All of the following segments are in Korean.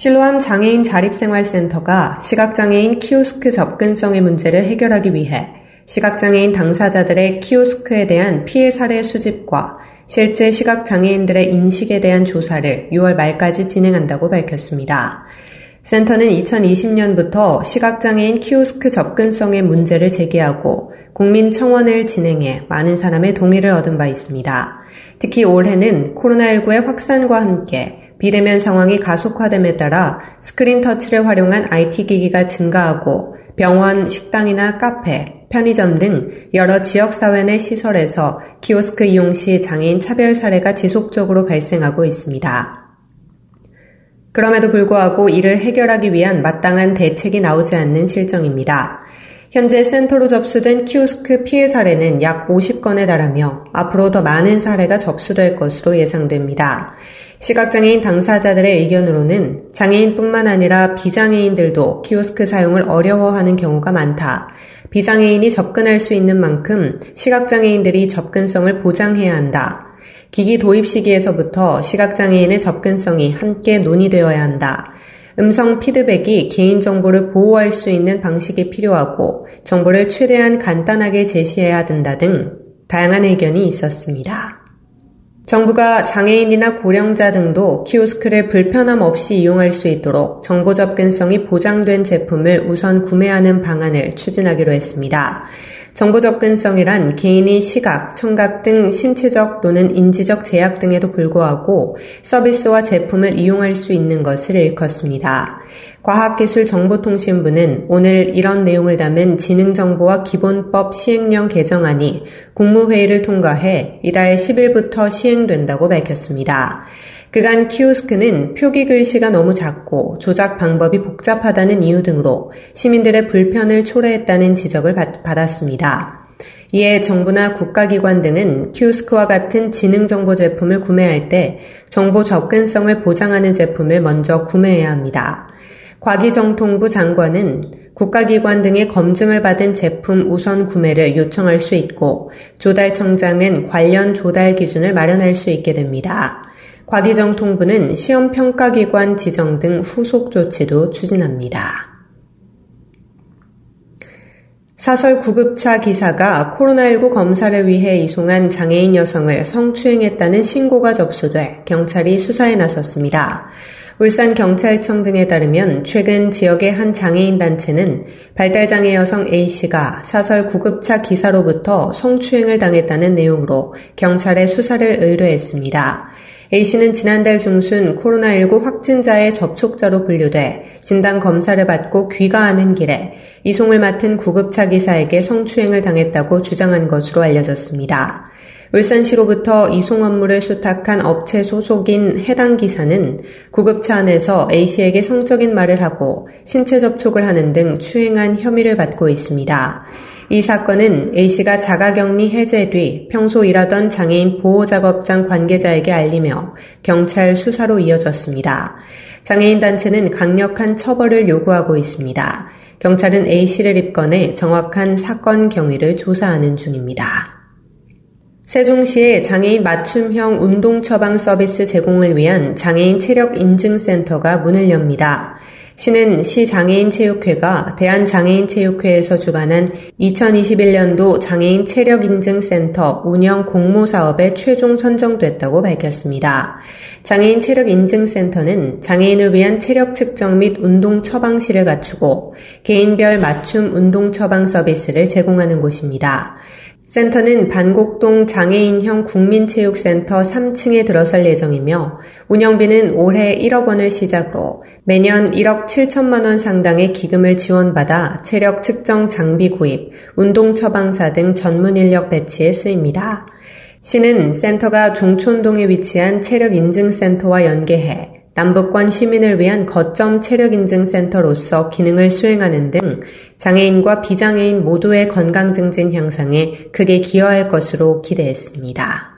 실로암 장애인 자립생활센터가 시각장애인 키오스크 접근성의 문제를 해결하기 위해 시각장애인 당사자들의 키오스크에 대한 피해 사례 수집과 실제 시각장애인들의 인식에 대한 조사를 6월 말까지 진행한다고 밝혔습니다. 센터는 2020년부터 시각장애인 키오스크 접근성의 문제를 제기하고 국민청원을 진행해 많은 사람의 동의를 얻은 바 있습니다. 특히 올해는 코로나19의 확산과 함께 비대면 상황이 가속화됨에 따라 스크린 터치를 활용한 IT 기기가 증가하고 병원, 식당이나 카페, 편의점 등 여러 지역사회 내 시설에서 키오스크 이용 시 장애인 차별 사례가 지속적으로 발생하고 있습니다. 그럼에도 불구하고 이를 해결하기 위한 마땅한 대책이 나오지 않는 실정입니다. 현재 센터로 접수된 키오스크 피해 사례는 약 50건에 달하며 앞으로 더 많은 사례가 접수될 것으로 예상됩니다. 시각장애인 당사자들의 의견으로는 장애인뿐만 아니라 비장애인들도 키오스크 사용을 어려워하는 경우가 많다. 비장애인이 접근할 수 있는 만큼 시각장애인들이 접근성을 보장해야 한다. 기기 도입 시기에서부터 시각장애인의 접근성이 함께 논의되어야 한다. 음성 피드백이 개인정보를 보호할 수 있는 방식이 필요하고 정보를 최대한 간단하게 제시해야 된다 등 다양한 의견이 있었습니다. 정부가 장애인이나 고령자 등도 키오스크를 불편함 없이 이용할 수 있도록 정보 접근성이 보장된 제품을 우선 구매하는 방안을 추진하기로 했습니다. 정보 접근성이란 개인이 시각, 청각 등 신체적 또는 인지적 제약 등에도 불구하고 서비스와 제품을 이용할 수 있는 것을 일컫습니다. 과학기술정보통신부는 오늘 이런 내용을 담은 지능정보와 기본법 시행령 개정안이 국무회의를 통과해 이달 10일부터 시행된다고 밝혔습니다. 그간 키오스크는 표기 글씨가 너무 작고 조작 방법이 복잡하다는 이유 등으로 시민들의 불편을 초래했다는 지적을 받았습니다. 이에 정부나 국가기관 등은 키오스크와 같은 지능정보 제품을 구매할 때 정보 접근성을 보장하는 제품을 먼저 구매해야 합니다. 과기정통부 장관은 국가기관 등의 검증을 받은 제품 우선 구매를 요청할 수 있고 조달청장은 관련 조달 기준을 마련할 수 있게 됩니다. 과기정 통부는 시험평가기관 지정 등 후속 조치도 추진합니다. 사설 구급차 기사가 코로나19 검사를 위해 이송한 장애인 여성을 성추행했다는 신고가 접수돼 경찰이 수사에 나섰습니다. 울산경찰청 등에 따르면 최근 지역의 한 장애인 단체는 발달장애 여성 A씨가 사설 구급차 기사로부터 성추행을 당했다는 내용으로 경찰에 수사를 의뢰했습니다. A씨는 지난달 중순 코로나19 확진자의 접촉자로 분류돼 진단 검사를 받고 귀가하는 길에 이송을 맡은 구급차 기사에게 성추행을 당했다고 주장한 것으로 알려졌습니다. 울산시로부터 이송 업무를 수탁한 업체 소속인 해당 기사는 구급차 안에서 A씨에게 성적인 말을 하고 신체 접촉을 하는 등 추행한 혐의를 받고 있습니다. 이 사건은 A씨가 자가격리 해제 뒤 평소 일하던 장애인 보호작업장 관계자에게 알리며 경찰 수사로 이어졌습니다. 장애인 단체는 강력한 처벌을 요구하고 있습니다. 경찰은 A씨를 입건해 정확한 사건 경위를 조사하는 중입니다. 세종시의 장애인 맞춤형 운동 처방 서비스 제공을 위한 장애인 체력 인증센터가 문을 엽니다. 시는 시장애인 체육회가 대한장애인체육회에서 주관한 2021년도 장애인 체력인증센터 운영 공모 사업에 최종 선정됐다고 밝혔습니다. 장애인 체력인증센터는 장애인을 위한 체력 측정 및 운동 처방실을 갖추고 개인별 맞춤 운동 처방 서비스를 제공하는 곳입니다. 센터는 반곡동 장애인형 국민체육센터 3층에 들어설 예정이며 운영비는 올해 1억 원을 시작으로 매년 1억 7천만 원 상당의 기금을 지원받아 체력 측정 장비 구입, 운동 처방사 등 전문 인력 배치에 쓰입니다. 시는 센터가 종촌동에 위치한 체력 인증센터와 연계해 남북권 시민을 위한 거점 체력인증센터로서 기능을 수행하는 등 장애인과 비장애인 모두의 건강 증진 향상에 크게 기여할 것으로 기대했습니다.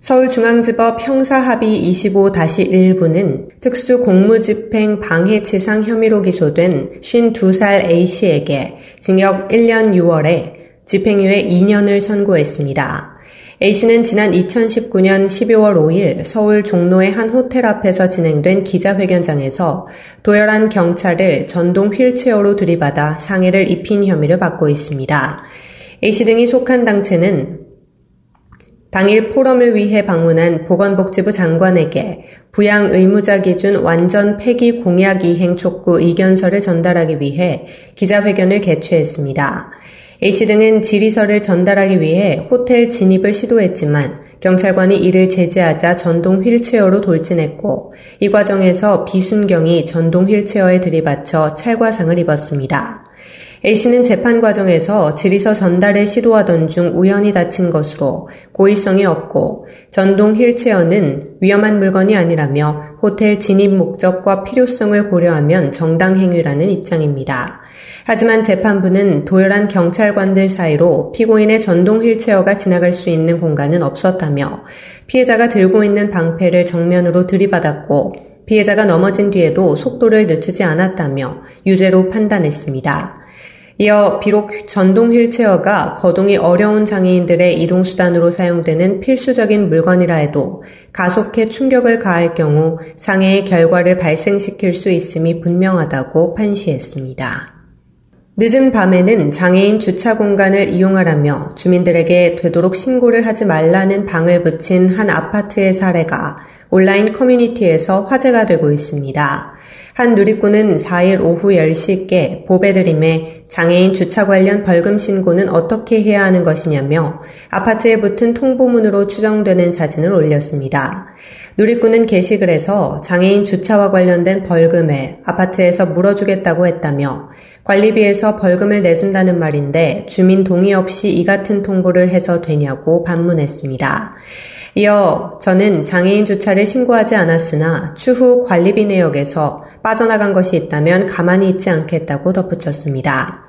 서울중앙지법 형사합의 25-1부는 특수 공무집행 방해치상 혐의로 기소된 52살 A씨에게 징역 1년 6월에 집행유예 2년을 선고했습니다. A씨는 지난 2019년 12월 5일 서울 종로의 한 호텔 앞에서 진행된 기자회견장에서 도열한 경찰을 전동 휠체어로 들이받아 상해를 입힌 혐의를 받고 있습니다. A씨 등이 속한 당체는 당일 포럼을 위해 방문한 보건복지부 장관에게 부양 의무자 기준 완전 폐기 공약 이행 촉구 의견서를 전달하기 위해 기자회견을 개최했습니다. A씨 등은 질의서를 전달하기 위해 호텔 진입을 시도했지만 경찰관이 이를 제지하자 전동 휠체어로 돌진했고 이 과정에서 비순경이 전동 휠체어에 들이받쳐 찰과상을 입었습니다. A씨는 재판 과정에서 질의서 전달을 시도하던 중 우연히 다친 것으로 고의성이 없고 전동 휠체어는 위험한 물건이 아니라며 호텔 진입 목적과 필요성을 고려하면 정당 행위라는 입장입니다. 하지만 재판부는 도열한 경찰관들 사이로 피고인의 전동 휠체어가 지나갈 수 있는 공간은 없었다며 피해자가 들고 있는 방패를 정면으로 들이받았고 피해자가 넘어진 뒤에도 속도를 늦추지 않았다며 유죄로 판단했습니다. 이어 비록 전동 휠체어가 거동이 어려운 장애인들의 이동수단으로 사용되는 필수적인 물건이라 해도 가속해 충격을 가할 경우 상해의 결과를 발생시킬 수 있음이 분명하다고 판시했습니다. 늦은 밤에는 장애인 주차 공간을 이용하라며 주민들에게 되도록 신고를 하지 말라는 방을 붙인 한 아파트의 사례가 온라인 커뮤니티에서 화제가 되고 있습니다. 한 누리꾼은 4일 오후 10시께 보배드림에 장애인 주차 관련 벌금 신고는 어떻게 해야 하는 것이냐며 아파트에 붙은 통보문으로 추정되는 사진을 올렸습니다. 누리꾼은 게시글에서 장애인 주차와 관련된 벌금을 아파트에서 물어주겠다고 했다며 관리비에서 벌금을 내준다는 말인데 주민 동의 없이 이 같은 통보를 해서 되냐고 반문했습니다. 이어 저는 장애인 주차를 신고하지 않았으나 추후 관리비 내역에서 빠져나간 것이 있다면 가만히 있지 않겠다고 덧붙였습니다.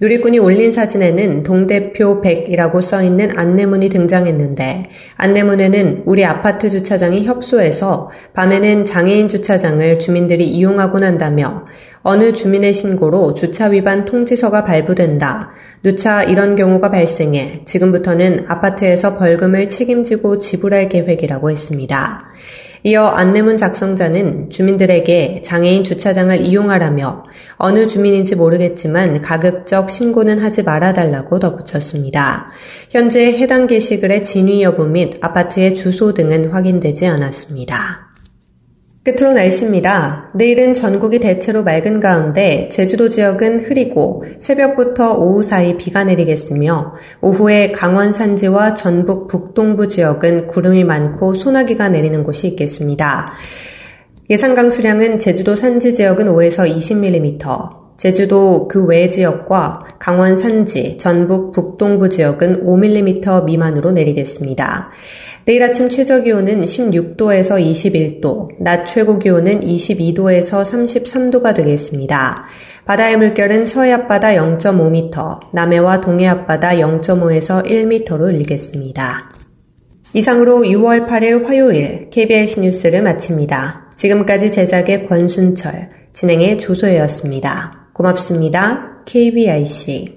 누리꾼이 올린 사진에는 동대표 100이라고 써있는 안내문이 등장했는데 안내문에는 우리 아파트 주차장이 협소해서 밤에는 장애인 주차장을 주민들이 이용하곤 한다며 어느 주민의 신고로 주차 위반 통지서가 발부된다. 누차 이런 경우가 발생해 지금부터는 아파트에서 벌금을 책임지고 지불할 계획이라고 했습니다. 이어 안내문 작성자는 주민들에게 장애인 주차장을 이용하라며 어느 주민인지 모르겠지만 가급적 신고는 하지 말아달라고 덧붙였습니다. 현재 해당 게시글의 진위 여부 및 아파트의 주소 등은 확인되지 않았습니다. 끝으로 날씨입니다. 내일은 전국이 대체로 맑은 가운데 제주도 지역은 흐리고 새벽부터 오후 사이 비가 내리겠으며 오후에 강원 산지와 전북 북동부 지역은 구름이 많고 소나기가 내리는 곳이 있겠습니다. 예상 강수량은 제주도 산지 지역은 5에서 20mm, 제주도 그 외 지역과 강원 산지, 전북 북동부 지역은 5mm 미만으로 내리겠습니다. 내일 아침 최저 기온은 16도에서 21도, 낮 최고 기온은 22도에서 33도가 되겠습니다. 바다의 물결은 서해 앞바다 0.5m, 남해와 동해 앞바다 0.5에서 1m로 일겠습니다. 이상으로 6월 8일 화요일 KBS 뉴스를 마칩니다. 지금까지 제작의 권순철, 진행의 조소혜였습니다. 고맙습니다. KBIC